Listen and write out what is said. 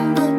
remember